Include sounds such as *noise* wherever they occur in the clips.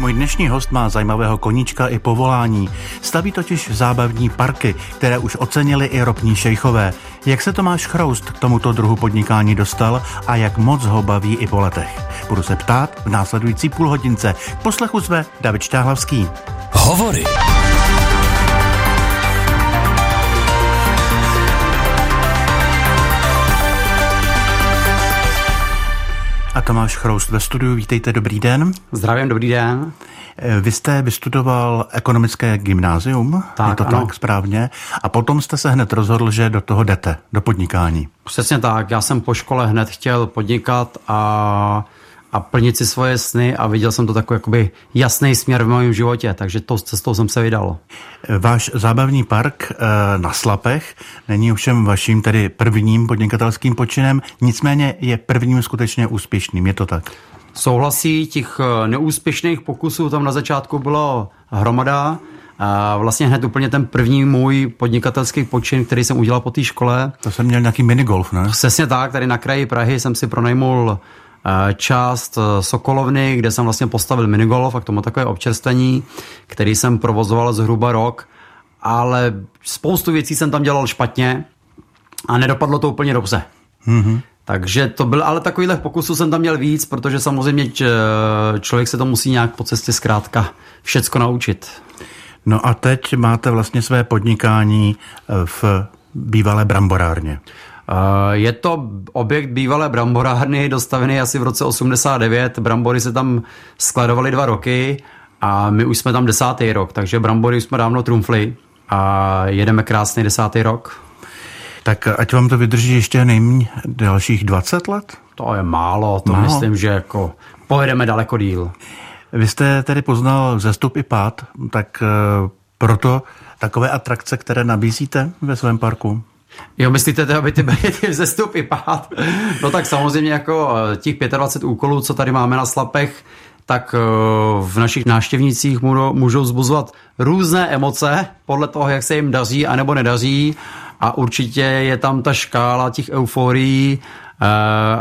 Můj dnešní host má zajímavého koníčka i povolání. Staví totiž zábavní parky, které už ocenili i ropní šejchové. Jak se Tomáš Chroust k tomuto druhu podnikání dostal a jak moc ho baví i po letech? Budu se ptát v následující půlhodince. Poslechu zve David Štáhlavský. Hovory. A Tomáš Chroust ve studiu, vítejte, dobrý den. Zdravím, dobrý den. Eh, vy jste vystudoval ekonomické gymnázium, tak, je to ano. tak správně, a potom jste se hned rozhodl, že do toho jdete, do podnikání. Přesně tak, já jsem po škole hned chtěl podnikat a a plnit si svoje sny a viděl jsem to takový jakoby jasný směr v mém životě, takže to cestou jsem se vydal. Váš zábavní park eh, na Slapech není ovšem vaším tedy prvním podnikatelským počinem, nicméně je prvním skutečně úspěšným, je to tak? Souhlasí, těch eh, neúspěšných pokusů tam na začátku bylo hromada, a vlastně hned úplně ten první můj podnikatelský počin, který jsem udělal po té škole. To jsem měl nějaký minigolf, ne? Přesně tak, tady na kraji Prahy jsem si pronajmul část eh, Sokolovny, kde jsem vlastně postavil minigolf a k tomu takové občerstvení, který jsem provozoval zhruba rok, ale spoustu věcí jsem tam dělal špatně a nedopadlo to úplně dobře. Mm-hmm. Takže to byl, ale takovýhle pokusů jsem tam měl víc, protože samozřejmě člověk se to musí nějak po cestě zkrátka všecko naučit. No a teď máte vlastně své podnikání eh, v bývalé bramborárně. Eh, je to objekt bývalé bramborárny, dostavený asi v roce 89. Brambory se tam skladovaly dva roky a my už jsme tam desátý rok, takže brambory jsme dávno trumfli a jedeme krásný desátý rok. Tak ať vám to vydrží ještě nejméně dalších 20 let? To je málo, to málo. myslím, že jako pojedeme daleko díl. Vy jste tedy poznal zestup i pád, tak eh, proto takové atrakce, které nabízíte ve svém parku? Jo, myslíte, to, aby ty byly ty vzestupy pád? No tak samozřejmě jako eh, těch 25 úkolů, co tady máme na slapech, tak eh, v našich návštěvnících můžou zbuzovat různé emoce podle toho, jak se jim daří anebo nedaří a určitě je tam ta škála těch euforií eh,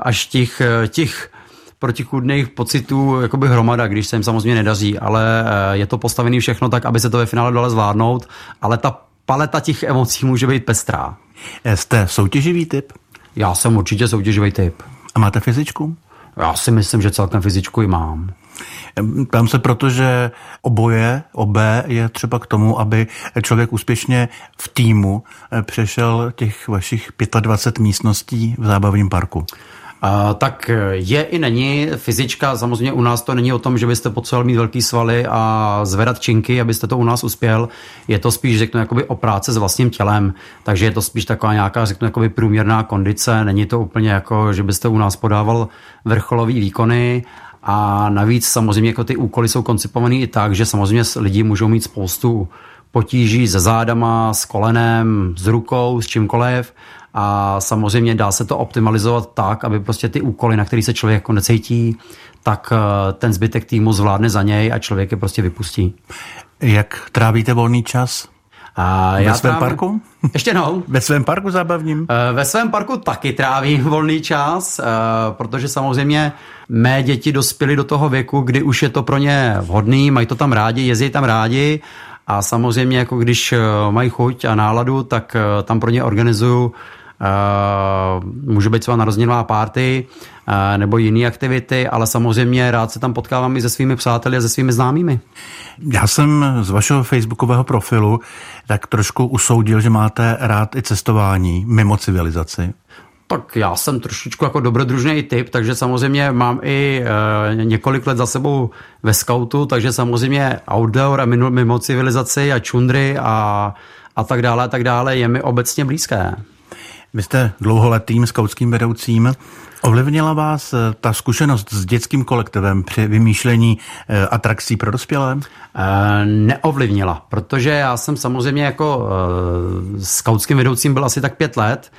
až těch, těch protichudných pocitů jakoby hromada, když se jim samozřejmě nedaří, ale je to postavené všechno tak, aby se to ve finále dalo zvládnout, ale ta paleta těch emocí může být pestrá. Jste soutěživý typ? Já jsem určitě soutěživý typ. A máte fyzičku? Já si myslím, že celkem fyzičku i mám. Tam se proto, že oboje, obé je třeba k tomu, aby člověk úspěšně v týmu eh, přešel těch vašich 25 místností v zábavním parku. Tak je i není. Fyzička, samozřejmě u nás to není o tom, že byste potřeboval mít velký svaly a zvedat činky, abyste to u nás uspěl. Je to spíš, řeknu, jakoby o práce s vlastním tělem. Takže je to spíš taková nějaká, řeknu, jakoby průměrná kondice. Není to úplně jako, že byste u nás podával vrcholový výkony. A navíc samozřejmě jako ty úkoly jsou koncipované i tak, že samozřejmě lidi můžou mít spoustu potíží se zádama, s kolenem, s rukou, s čímkoliv a samozřejmě dá se to optimalizovat tak, aby prostě ty úkoly, na který se člověk jako necítí, tak eh, ten zbytek týmu zvládne za něj a člověk je prostě vypustí. Jak trávíte volný čas? A Ve já svém trávím... parku? *laughs* Ještě no. Ve svém parku zábavním? Eh, ve svém parku taky trávím volný čas, eh, protože samozřejmě mé děti dospěly do toho věku, kdy už je to pro ně vhodný, mají to tam rádi, jezdí tam rádi a samozřejmě jako když mají chuť a náladu, tak tam pro ně organizuju může být třeba narozeninová party uh, nebo jiné aktivity, ale samozřejmě rád se tam potkávám i se svými přáteli a se svými známými. Já jsem z vašeho facebookového profilu tak trošku usoudil, že máte rád i cestování mimo civilizaci. Tak já jsem trošičku jako dobrodružný typ, takže samozřejmě mám i e, několik let za sebou ve skautu, takže samozřejmě outdoor a mimo, mimo civilizaci a čundry a, a tak dále a tak dále je mi obecně blízké. Vy jste dlouholetým skautským vedoucím. Ovlivnila vás eh, ta zkušenost s dětským kolektivem při vymýšlení eh, atrakcí pro dospělé? E, neovlivnila, protože já jsem samozřejmě jako skautským vedoucím byl asi tak pět let.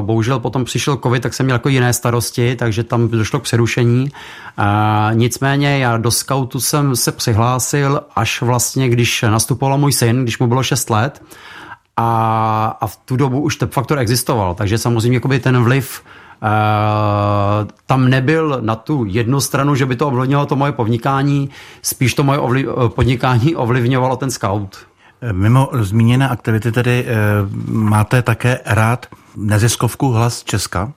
Bohužel potom přišel covid, tak jsem měl jako jiné starosti, takže tam došlo k přerušení. Nicméně já do skautu jsem se přihlásil až vlastně, když nastupoval můj syn, když mu bylo 6 let a, a v tu dobu už ten faktor existoval, takže samozřejmě jakoby ten vliv tam nebyl na tu jednu stranu, že by to ovlivnilo to moje podnikání, spíš to moje ovli- podnikání ovlivňovalo ten scout. Mimo zmíněné aktivity tedy e, máte také rád neziskovku Hlas Česka?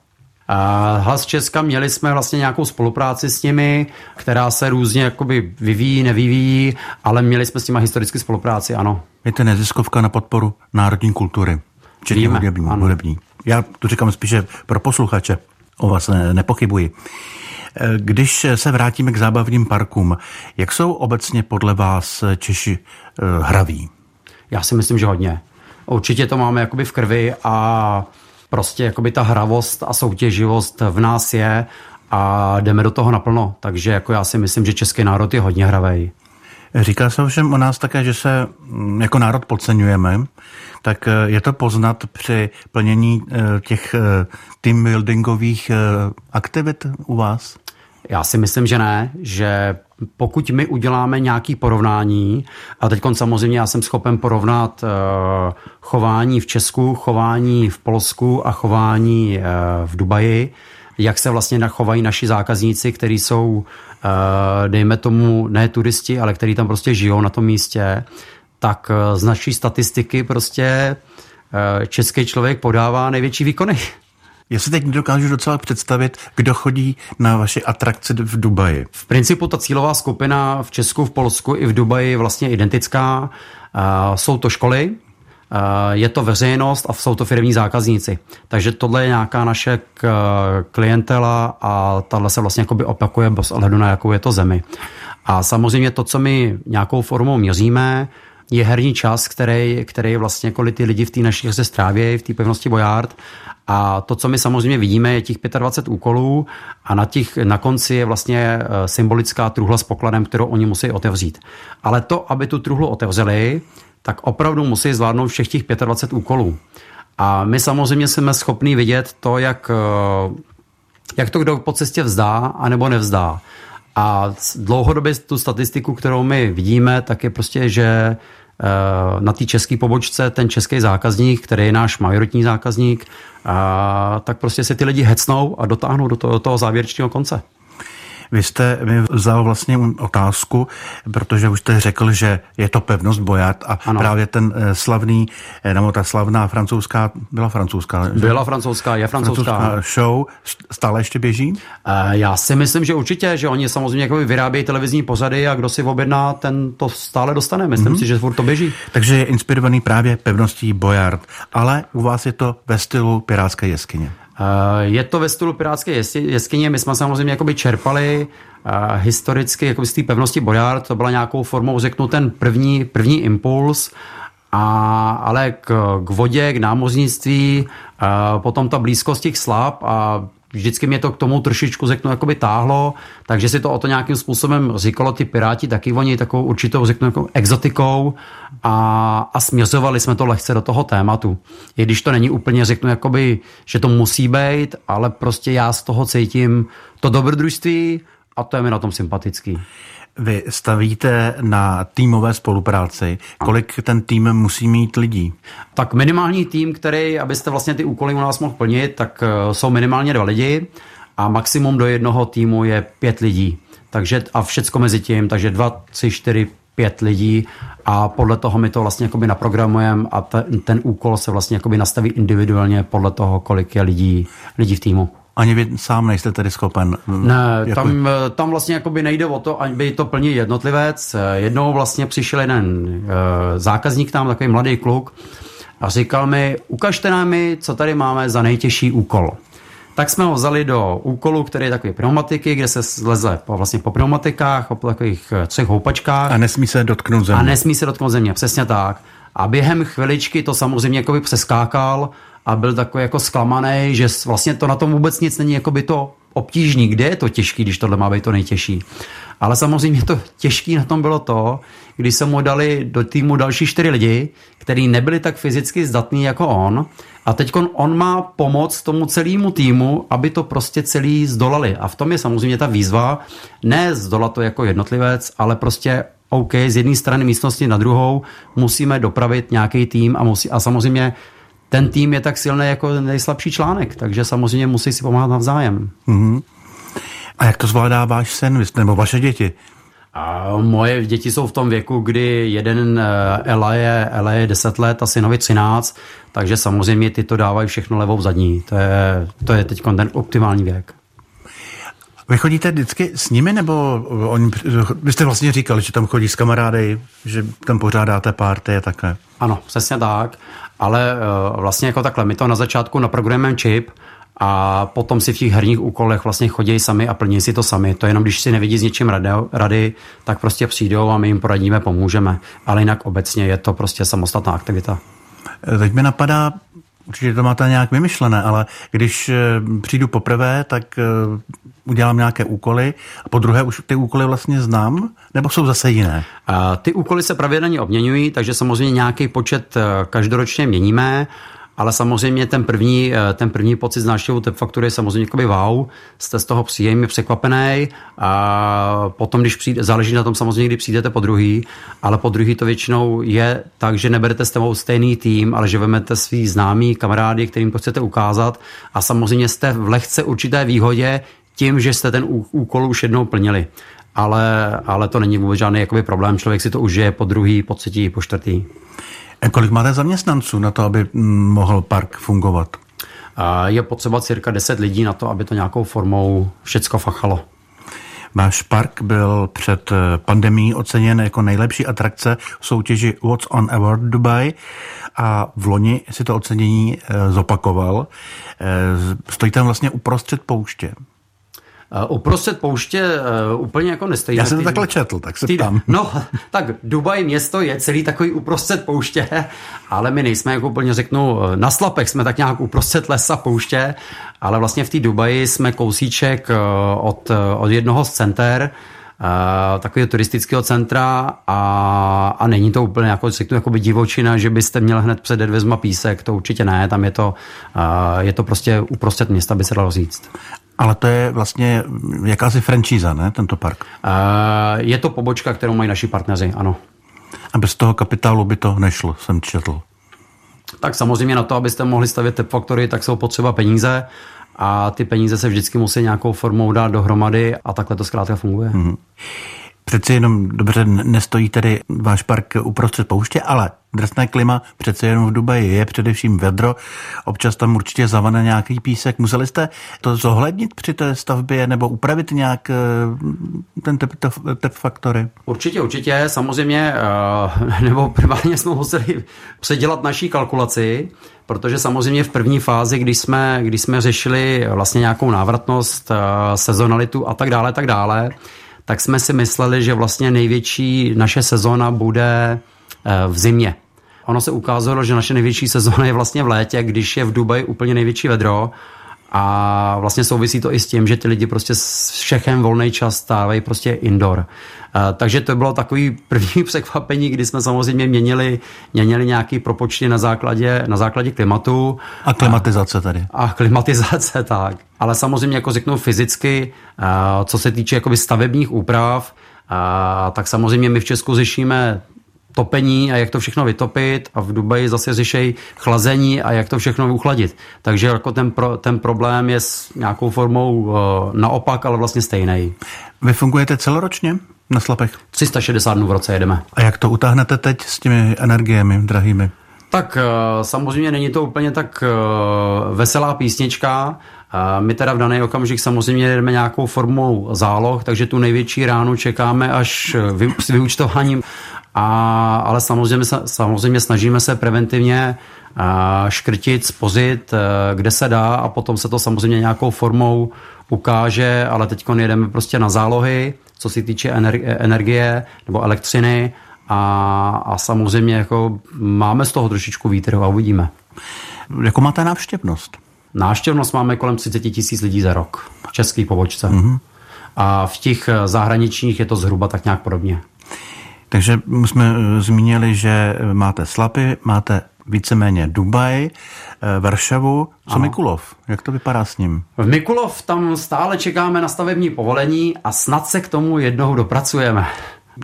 Hlas Česka měli jsme vlastně nějakou spolupráci s nimi, která se různě jakoby vyvíjí, nevyvíjí, ale měli jsme s nimi historicky spolupráci, ano. Je to neziskovka na podporu národní kultury, včetně Víme, hudební, hudební. Já to říkám spíše pro posluchače, o vás ne, nepochybuji. E, když se vrátíme k zábavním parkům, jak jsou obecně podle vás Češi e, hraví? Já si myslím, že hodně. Určitě to máme jakoby v krvi a prostě jakoby ta hravost a soutěživost v nás je a jdeme do toho naplno. Takže jako já si myslím, že český národ je hodně hravej. Říká se ovšem o nás také, že se mm, jako národ podceňujeme, tak eh, je to poznat při plnění eh, těch eh, team buildingových aktivit u vás? Já si myslím, že ne, že pokud my uděláme nějaký porovnání, a teď samozřejmě já jsem schopen porovnat uh, chování v Česku, chování v Polsku a chování uh, v Dubaji, jak se vlastně chovají naši zákazníci, kteří jsou, uh, dejme tomu, ne turisti, ale kteří tam prostě žijou na tom místě, tak z naší statistiky prostě český člověk podává největší výkony. Já si teď dokážu docela představit, kdo chodí na vaše atrakce v Dubaji. V principu ta cílová skupina v Česku, v Polsku i v Dubaji je vlastně identická. Jsou to školy, je to veřejnost a jsou to firmní zákazníci. Takže tohle je nějaká naše klientela a tahle se vlastně opakuje bez ohledu na jakou je to zemi. A samozřejmě to, co my nějakou formou měříme, je herní čas, který, který vlastně jako ty lidi v té naší hře strávějí, v té pevnosti Bojard a to, co my samozřejmě vidíme, je těch 25 úkolů a na, těch, na konci je vlastně eh, symbolická truhla s pokladem, kterou oni musí otevřít. Ale to, aby tu truhlu otevřeli, tak opravdu musí zvládnout všech těch 25 úkolů. A my samozřejmě jsme schopni vidět to, jak, eh, jak to kdo po cestě vzdá, anebo nevzdá. A dlouhodobě tu statistiku, kterou my vidíme, tak je prostě, že na té české pobočce ten český zákazník, který je náš majoritní zákazník, a tak prostě se ty lidi hecnou a dotáhnou do toho, do toho závěrečného konce. Vy jste mi vzal vlastně otázku, protože už jste řekl, že je to pevnost Bojat a ano. právě ten eh, slavný, eh, nebo ta slavná francouzská, byla francouzská. Že? Byla francouzská, je francouzská. francouzská show stále ještě běží? Eh, já si myslím, že určitě, že oni samozřejmě jako vyrábějí televizní pořady a kdo si objedná, ten to stále dostane. Myslím mm-hmm. si, že furt to běží. Takže je inspirovaný právě pevností Bojard, ale u vás je to ve stylu Pirátské jeskyně. Eh, je to ve stylu pirátské jeskyně. My jsme samozřejmě jakoby čerpali uh, historicky jakoby z té pevnosti Bojar. To byla nějakou formou, řeknu, ten první, první impuls. A, ale k, k vodě, k námořnictví, uh, potom ta blízkost těch slab a vždycky mě to k tomu trošičku řeknu, jakoby táhlo, takže si to o to nějakým způsobem říkalo ty piráti, taky oni takovou určitou, řeknu, jako exotikou a, a směřovali jsme to lehce do toho tématu. I když to není úplně, řeknu, jakoby, že to musí být, ale prostě já z toho cítím to dobrodružství a to je mi na tom sympatický. Vy stavíte na týmové spolupráci. Kolik ten tým musí mít lidí? Tak minimální tým, který, abyste vlastně ty úkoly u nás mohl plnit, tak eh, jsou minimálně dva lidi a maximum do jednoho týmu je pět lidí. Takže a všecko mezi tím, takže dva, tři, čtyři, pět lidí a podle toho my to vlastně jakoby naprogramujeme a ten, ten úkol se vlastně jakoby nastaví individuálně podle toho, kolik je lidí, lidí v týmu. Ani vy sám nejste tedy schopen? Ne, jako... tam, tam vlastně jakoby nejde o to, aby to plnil jednotlivec. Jednou vlastně přišel jeden uh, zákazník tam, takový mladý kluk, a říkal mi, ukažte nám mi, co tady máme za nejtěžší úkol. Tak jsme ho vzali do úkolu, který je takový pneumatiky, kde se zleze po, vlastně po pneumatikách, po takových eh, třech houpačkách. A nesmí se dotknout země. A nesmí se dotknout země, přesně tak. A během chviličky to samozřejmě jakoby přeskákal a byl takový jako zklamaný, že vlastně to na tom vůbec nic není jako by to obtížný. Kde je to těžký, když tohle má být to nejtěžší? Ale samozřejmě to těžký na tom bylo to, když se mu dali do týmu další čtyři lidi, kteří nebyli tak fyzicky zdatní jako on. A teď on má pomoc tomu celému týmu, aby to prostě celý zdolali. A v tom je samozřejmě ta výzva, ne zdolat to jako jednotlivec, ale prostě OK, z jedné strany místnosti na druhou musíme dopravit nějaký tým a, musí, a samozřejmě ten tým je tak silný jako nejslabší článek, takže samozřejmě musí si pomáhat navzájem. Mm-hmm. A jak to zvládá váš sen nebo vaše děti? A moje děti jsou v tom věku, kdy jeden eh, Ela je, Ela je 10 let a synovi 13, takže samozřejmě ty to dávají všechno levou zadní. To je, to je teď ten optimální věk. Vy chodíte vždycky s nimi, nebo oni, vy jste vlastně říkali, že tam chodí s kamarády, že tam pořádáte párty a takhle. Ano, přesně tak, ale uh, vlastně jako takhle, my to na začátku naprogramujeme čip a potom si v těch herních úkolech vlastně chodí sami a plní si to sami. To jenom, když si nevidí s něčím rady, rady, tak prostě přijdou a my jim poradíme, pomůžeme. Ale jinak obecně je to prostě samostatná aktivita. Teď mi napadá, určitě to máte nějak vymyšlené, ale když eh, přijdu poprvé, tak eh, udělám nějaké úkoly a po druhé už ty úkoly vlastně znám, nebo jsou zase jiné? Ty úkoly se pravidelně obměňují, takže samozřejmě nějaký počet eh, každoročně měníme ale samozřejmě ten první, eh, ten první pocit z návštěvu té faktury je samozřejmě jakoby wow, jste z toho příjemně překvapený a potom, když přijde, záleží na tom samozřejmě, kdy přijdete po druhý, ale po druhý to většinou je tak, že neberete s tebou stejný tým, ale že vezmete svý známý kamarády, kterým to chcete ukázat a samozřejmě jste v lehce určité výhodě tím, že jste ten úkol už jednou plnili. Ale, ale to není vůbec žádný jakoby problém, člověk si to užije po druhý, po třetí, po čtvrtý. Kolik máte zaměstnanců na to, aby mm, mohl park fungovat? Je potřeba cirka 10 lidí na to, aby to nějakou formou všecko fachalo. Váš park byl před eh, pandemí oceněn jako nejlepší atrakce v soutěži What's on Award Dubai a v loni si to ocenění eh, zopakoval. Eh, stojí tam vlastně uprostřed pouště. Eh, uprostřed pouště uh, úplně jako nestojí. Já jsem to takhle četl, tak se ptám. No, tak Dubaj město je celý takový uprostřed pouště, ale my nejsme, jako úplně řeknu, eh, na slapech, jsme tak nějak uprostřed lesa pouště, ale vlastně v té Dubaji jsme kousíček od, od jednoho z center, Uh, takového turistického centra a, a není to úplně jako, řeknu, jakoby divočina, že byste měl hned před dveřma písek, to určitě ne, tam je to, uh, je to prostě uprostřed města, by se dalo říct. Ale to je vlastně jakási franšíza, ne, tento park? Uh, je to pobočka, kterou mají naši partneři, ano. A bez toho kapitálu by to nešlo, jsem četl. Tak samozřejmě na to, abyste mohli stavět Tep Factory, tak jsou potřeba peníze a ty peníze se vždycky musí nějakou formou dát dohromady a takhle to zkrátka funguje. Mm-hmm. Přeci jenom dobře nestojí tedy váš park uprostřed pouště, ale drsné klima přece jenom v Dubaji je především vedro, občas tam určitě zavane nějaký písek. Museli jste to zohlednit při té stavbě nebo upravit nějak eh, ten tep, tep faktory? Určitě, určitě, samozřejmě, eh, *laughs* nebo primárně jsme museli předělat naší kalkulaci, protože samozřejmě v první fázi, když jsme, když jsme řešili vlastně nějakou návratnost, eh, sezonalitu a tak dále, tak dále, tak jsme si mysleli, že vlastně největší naše sezóna bude eh, v zimě. Ono se ukázalo, že naše největší sezóna je vlastně v létě, když je v Dubaji úplně největší vedro a vlastně souvisí to i s tím, že ty lidi prostě všechen volný čas stávají prostě indoor. Eh, takže to bylo takový *laughs* první překvapení, kdy jsme samozřejmě měnili, měnili nějaký propočty na základě, na základě klimatu. A klimatizace tady. A, a klimatizace, *laughs* tak. Ale samozřejmě, jako řeknu fyzicky, eh, co se týče jakoby stavebních úprav, eh, tak samozřejmě my v Česku řešíme topení a jak to všechno vytopit a v Dubaji zase řešejí chlazení a jak to všechno uchladit. Takže jako ten, pro, ten problém je s nějakou formou uh, naopak, ale vlastně stejný. Vy fungujete celoročně na slapech? 360 dnů v roce jedeme. A jak to utáhnete teď s těmi energiemi drahými? Tak uh, samozřejmě není to úplně tak uh, veselá písnička, my teda v daný okamžik samozřejmě jdeme nějakou formou záloh, takže tu největší ránu čekáme až s vyučtováním a, ale samozřejmě, samozřejmě snažíme se preventivně škrtit, spozit, e, kde se dá a potom se to samozřejmě nějakou formou ukáže, ale teď jedeme prostě na zálohy, co se týče energie nebo elektřiny a, a samozřejmě jako máme z toho trošičku vítr a uvidíme. Jako máte návštěvnost? Návštěvnost máme kolem 30 tisíc lidí za rok v české pobočce. Mm-hmm. A v těch zahraničních je to zhruba tak nějak podobně. Takže jsme eh, zmínili, že máte Slapy, máte víceméně Dubaj, eh, Varšavu. Co ano. Mikulov? Jak to vypadá s ním? V Mikulov tam stále čekáme na stavební povolení a snad se k tomu jednou dopracujeme.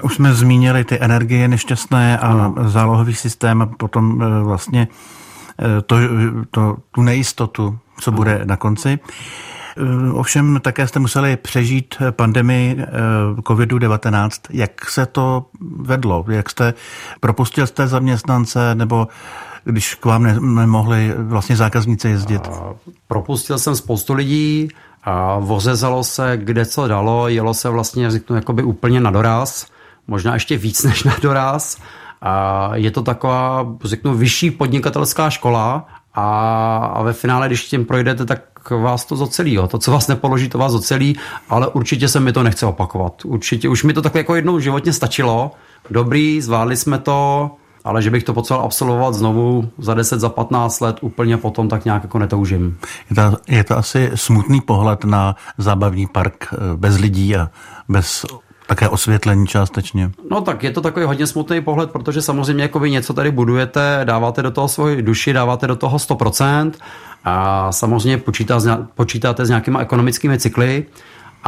Už jsme zmínili ty energie nešťastné a ano. zálohový systém a potom eh, vlastně to, to, tu nejistotu, co bude na konci. Ovšem také jste museli přežít pandemii COVID-19. Jak se to vedlo? Jak jste propustil jste zaměstnance nebo když k vám nemohli vlastně zákazníci jezdit? Propustil jsem spoustu lidí, a vořezalo se, kde co dalo, jelo se vlastně, řeknu, jakoby úplně na doraz, možná ještě víc *laughs* než na doraz. A je to taková, řeknu, vyšší podnikatelská škola a, a ve finále, když tím projdete, tak vás to zocelí. Jo. To, co vás nepoloží, to vás zocelí, ale určitě se mi to nechce opakovat. Určitě, už mi to takhle jako jednou životně stačilo. Dobrý, zvládli jsme to, ale že bych to potřeboval absolvovat znovu za 10, za 15 let úplně potom, tak nějak jako netoužím. Je to, je to asi smutný pohled na zábavní park eh, bez lidí a bez také osvětlení částečně. No tak je to takový hodně smutný pohled, protože samozřejmě jako vy něco tady budujete, dáváte do toho svoji duši, dáváte do toho 100% a samozřejmě počítá, počítáte s nějakýma ekonomickými cykly,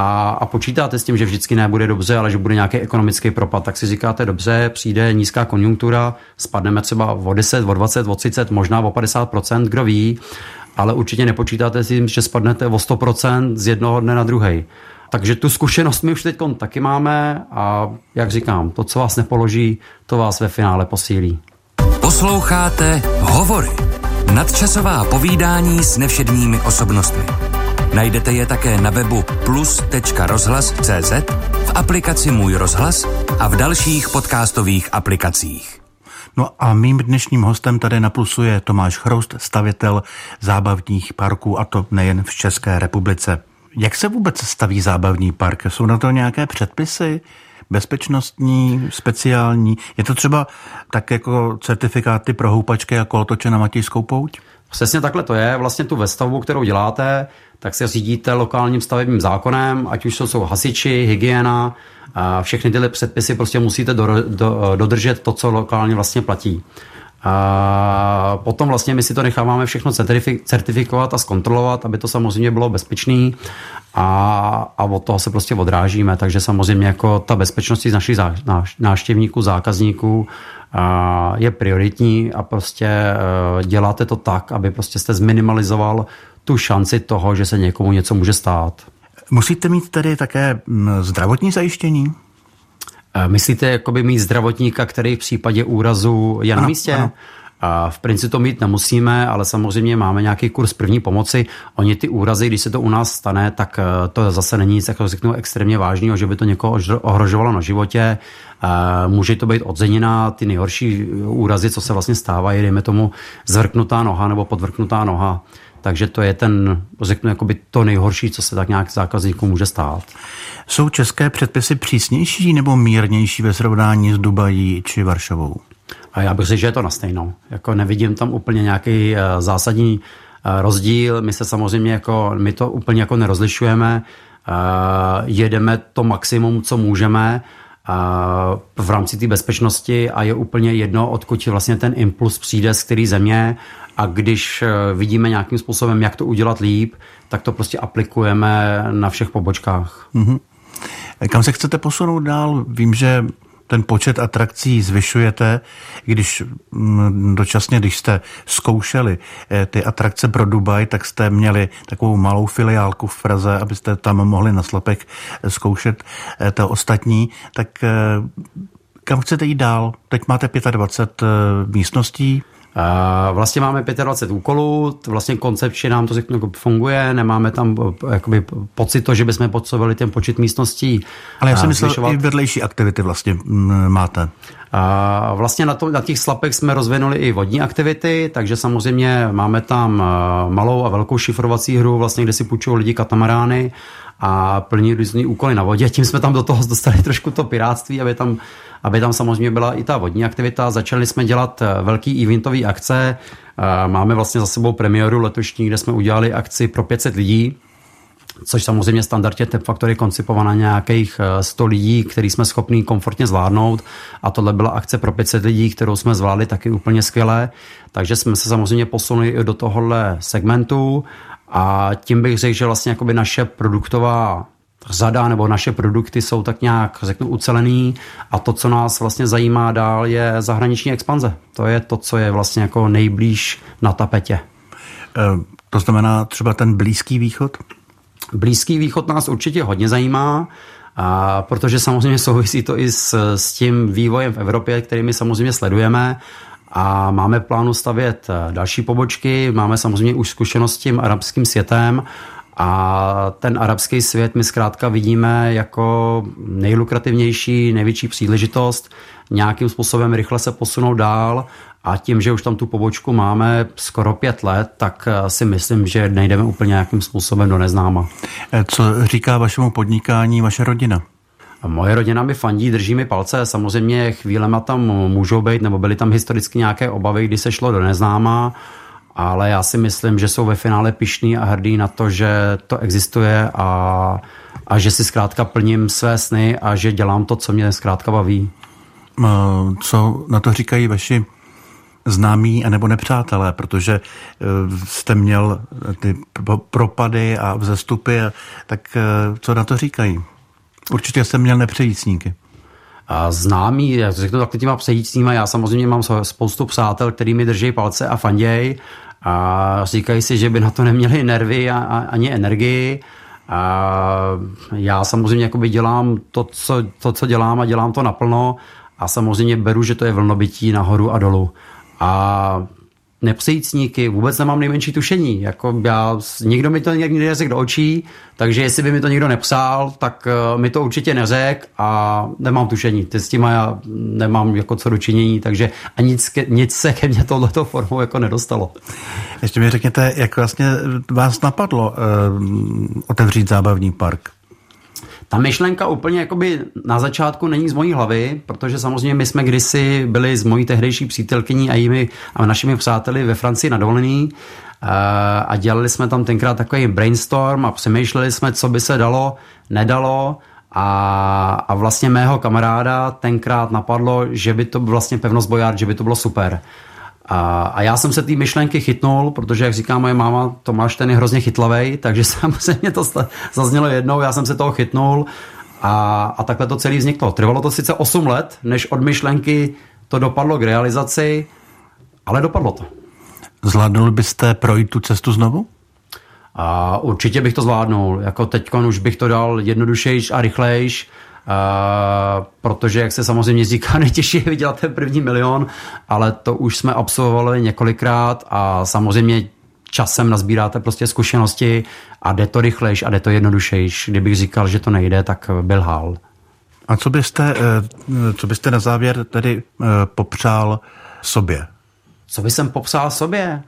a, a počítáte s tím, že vždycky nebude dobře, ale že bude nějaký ekonomický propad, tak si říkáte dobře, přijde nízká konjunktura, spadneme třeba o 10, o 20, o 30, možná o 50%, kdo ví, ale určitě nepočítáte s tím, že spadnete o 100% z jednoho dne na druhý. Takže tu zkušenost my už teď taky máme a jak říkám, to, co vás nepoloží, to vás ve finále posílí. Posloucháte Hovory. Nadčasová povídání s nevšedními osobnostmi. Najdete je také na webu plus.rozhlas.cz, v aplikaci Můj rozhlas a v dalších podcastových aplikacích. No a mým dnešním hostem tady na Plusu je Tomáš Chroust, stavitel zábavních parků, a to nejen v České republice. Jak se vůbec staví zábavní park? Jsou na to nějaké předpisy? Bezpečnostní, speciální? Je to třeba tak jako certifikáty pro houpačky a kolotoče na Matějskou pouť? Přesně takhle to je. Vlastně tu vestavbu, kterou děláte, tak se řídíte lokálním stavebním zákonem, ať už to jsou hasiči, hygiena, a všechny tyhle předpisy prostě musíte do, do, dodržet to, co lokálně vlastně platí. A potom vlastně my si to necháváme všechno certifikovat a zkontrolovat, aby to samozřejmě bylo bezpečné a, a od toho se prostě odrážíme. Takže samozřejmě jako ta bezpečnost našich návštěvníků, zákazníků je prioritní a prostě e, děláte to tak, aby prostě jste zminimalizoval tu šanci toho, že se někomu něco může stát. Musíte mít tedy také mm, zdravotní zajištění? E, myslíte jakoby mít zdravotníka, který v případě úrazu je ano, na místě? Ano. A v principu to mít nemusíme, ale samozřejmě máme nějaký kurz první pomoci. Oni ty úrazy, když se to u nás stane, tak e, to zase není nic jako řeknu, extrémně vážného, že by to někoho ohrožovalo na životě. Může to být odzenina, ty nejhorší úrazy, co se vlastně stávají, dejme tomu zvrknutá noha nebo podvrknutá noha. Takže to je ten, řeknu, jakoby to nejhorší, co se tak nějak zákazníků může stát. Jsou české předpisy přísnější nebo mírnější ve srovnání s Dubají či Varšavou? A já bych řekl, že je to na stejnou. Jako nevidím tam úplně nějaký uh, zásadní uh, rozdíl. My se samozřejmě jako, my to úplně jako nerozlišujeme. Uh, jedeme to maximum, co můžeme v rámci té bezpečnosti a je úplně jedno, odkud vlastně ten impuls přijde z který země a když eh, vidíme nějakým způsobem, jak to udělat líp, tak to prostě aplikujeme na všech pobočkách. Mm-hmm. Kam se chcete posunout dál? Vím, že ten počet atrakcí zvyšujete, když mm, dočasně, když jste zkoušeli eh, ty atrakce pro Dubaj, tak jste měli takovou malou filiálku v Praze, abyste tam mohli na slapek eh, zkoušet to ostatní. Tak kam chcete jít dál? Teď máte 25 místností, Vlastně máme 25 úkolů, vlastně koncepčně nám to jako funguje, nemáme tam eh, jakoby, pocit to, že bychom potřebovali ten počet místností Ale já jsem myslel, i vedlejší aktivity vlastně máte. A vlastně na, to, na těch slapech jsme rozvinuli i vodní aktivity, takže samozřejmě máme tam eh, malou a velkou šifrovací hru, vlastně, kde si půjčují lidi katamarány a plní různý úkoly na vodě. Tím jsme tam do toho dostali trošku to piráctví, aby tam aby tam samozřejmě byla i ta vodní aktivita. Začali jsme dělat eh, velký eventové akce. Eh, máme vlastně za sebou premiéru letošní, kde jsme udělali akci pro 500 lidí, což samozřejmě standardně Tep Factory koncipovaná nějakých 100 eh, lidí, který jsme schopni komfortně zvládnout a tohle byla akce pro 500 lidí, kterou jsme zvládli taky úplně skvěle, takže jsme se samozřejmě posunuli do tohohle segmentu a tím bych řekl, že vlastně naše produktová řada nebo naše produkty jsou tak nějak, řeknu, ucelený a to, co nás vlastně zajímá dál, je zahraniční expanze. To je to, co je vlastně jako nejblíž na tapetě. To znamená třeba ten Blízký východ? Blízký východ nás určitě hodně zajímá, a protože samozřejmě *laughs* souvisí to i s, s tím vývojem v Evropě, který my samozřejmě sledujeme a máme plánu stavět eh, další pobočky, máme samozřejmě už zkušenost s tím arabským světem a ten arabský svět my zkrátka vidíme jako nejlukrativnější, největší příležitost nějakým způsobem rychle se posunout dál a tím, že už tam tu pobočku máme skoro pět let, tak eh, si myslím, že nejdeme úplně nějakým způsobem do neznáma. Eh, co říká vašemu podnikání vaše rodina? Moje rodina mi fandí, drží mi palce. Samozřejmě chvílema tam můžou být, nebo byly tam historicky nějaké obavy, kdy se šlo do neznáma, ale já si myslím, že jsou ve finále pišný a hrdý na to, že to existuje a, a že si zkrátka plním své sny a že dělám to, co mě zkrátka baví. Co na to říkají vaši známí anebo nepřátelé, protože eh, jste měl ty propady a vzestupy, tak eh, co na to říkají? Určitě jsem měl nepřejícníky. Známý, já řeknu takhle těma přejícníma, já samozřejmě mám spoustu přátel, který mi drží palce a fanděj a říkají si, že by na to neměli nervy a, a ani energii. A já samozřejmě dělám to co, to, co dělám a dělám to naplno a samozřejmě beru, že to je vlnobytí nahoru a dolů. A nepřejícníky, vůbec nemám nejmenší tušení. Jako já, nikdo mi to někdy neřekl do očí, takže jestli by mi to někdo nepsal, tak uh, mi to určitě neřekl a nemám tušení. Ty s tím já nemám jako co dočinění, takže a nic, ke, nic se ke mně tohleto formou jako nedostalo. Ještě mi řekněte, jak vlastně vás napadlo uh, otevřít zábavní park? Ta myšlenka úplně jakoby na začátku není z mojí hlavy, protože samozřejmě my jsme kdysi byli s mojí tehdejší přítelkyní a jimi a našimi přáteli ve Francii na dovolený eh, a dělali jsme tam tenkrát takový brainstorm a přemýšleli jsme, co by se dalo, nedalo a, a vlastně mého kamaráda tenkrát napadlo, že by to vlastně pevnost Bojard, že by to bylo super. A, a já jsem se té myšlenky chytnul, protože, jak říká moje máma, Tomáš ten je hrozně chytlavej, takže *laughs* samozřejmě to zaznělo jednou, já jsem se toho chytnul a, a takhle to celé vzniklo. Trvalo to sice 8 let, než od myšlenky to dopadlo k realizaci, ale dopadlo to. Zvládnul byste projít tu cestu znovu? A určitě bych to zvládnul. Jako teď už bych to dal jednodušejš a rychlejš Uh, protože, jak se samozřejmě říká, *laughs* nejtěžší je vydělat ten první milion, ale to už jsme absolvovali několikrát a samozřejmě časem nazbíráte prostě zkušenosti a jde to rychlejš a jde to jednodušejš. Kdybych říkal, že to nejde, tak byl hál. A co byste, eh, co byste na závěr tedy eh, popřál sobě? Co bych jsem popsal sobě?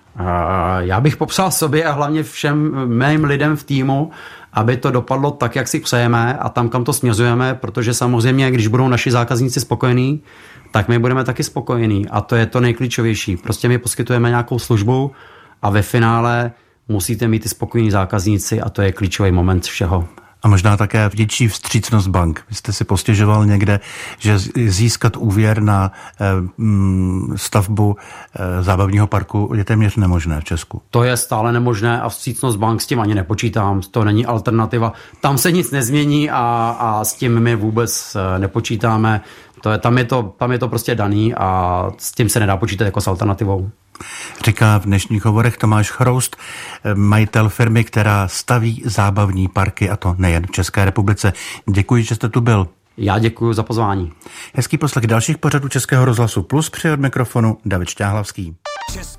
Já bych popsal sobě a hlavně všem mým lidem v týmu, aby to dopadlo tak, jak si přejeme a tam, kam to směřujeme, protože samozřejmě, když budou naši zákazníci spokojení, tak my budeme taky spokojení a to je to nejklíčovější. Prostě my poskytujeme nějakou službu a ve finále musíte mít ty spokojení zákazníci a to je klíčový moment všeho. A možná také větší vstřícnost bank. Vy jste si postěžoval někde, že získat úvěr na eh, mm, stavbu eh, zábavního parku je téměř nemožné v Česku. To je stále nemožné a vstřícnost bank s tím ani nepočítám. To není alternativa. Tam se nic nezmění a, a s tím my vůbec eh, nepočítáme. To je, tam, je to, tam je to prostě daný a s tím se nedá počítat jako s alternativou. Říká v dnešních hovorech Tomáš Chroust, majitel firmy, která staví zábavní parky, a to nejen v České republice. Děkuji, že jste tu byl. Já děkuji za pozvání. Hezký poslech dalších pořadů Českého rozhlasu Plus při od mikrofonu David Šťáhlavský. Český.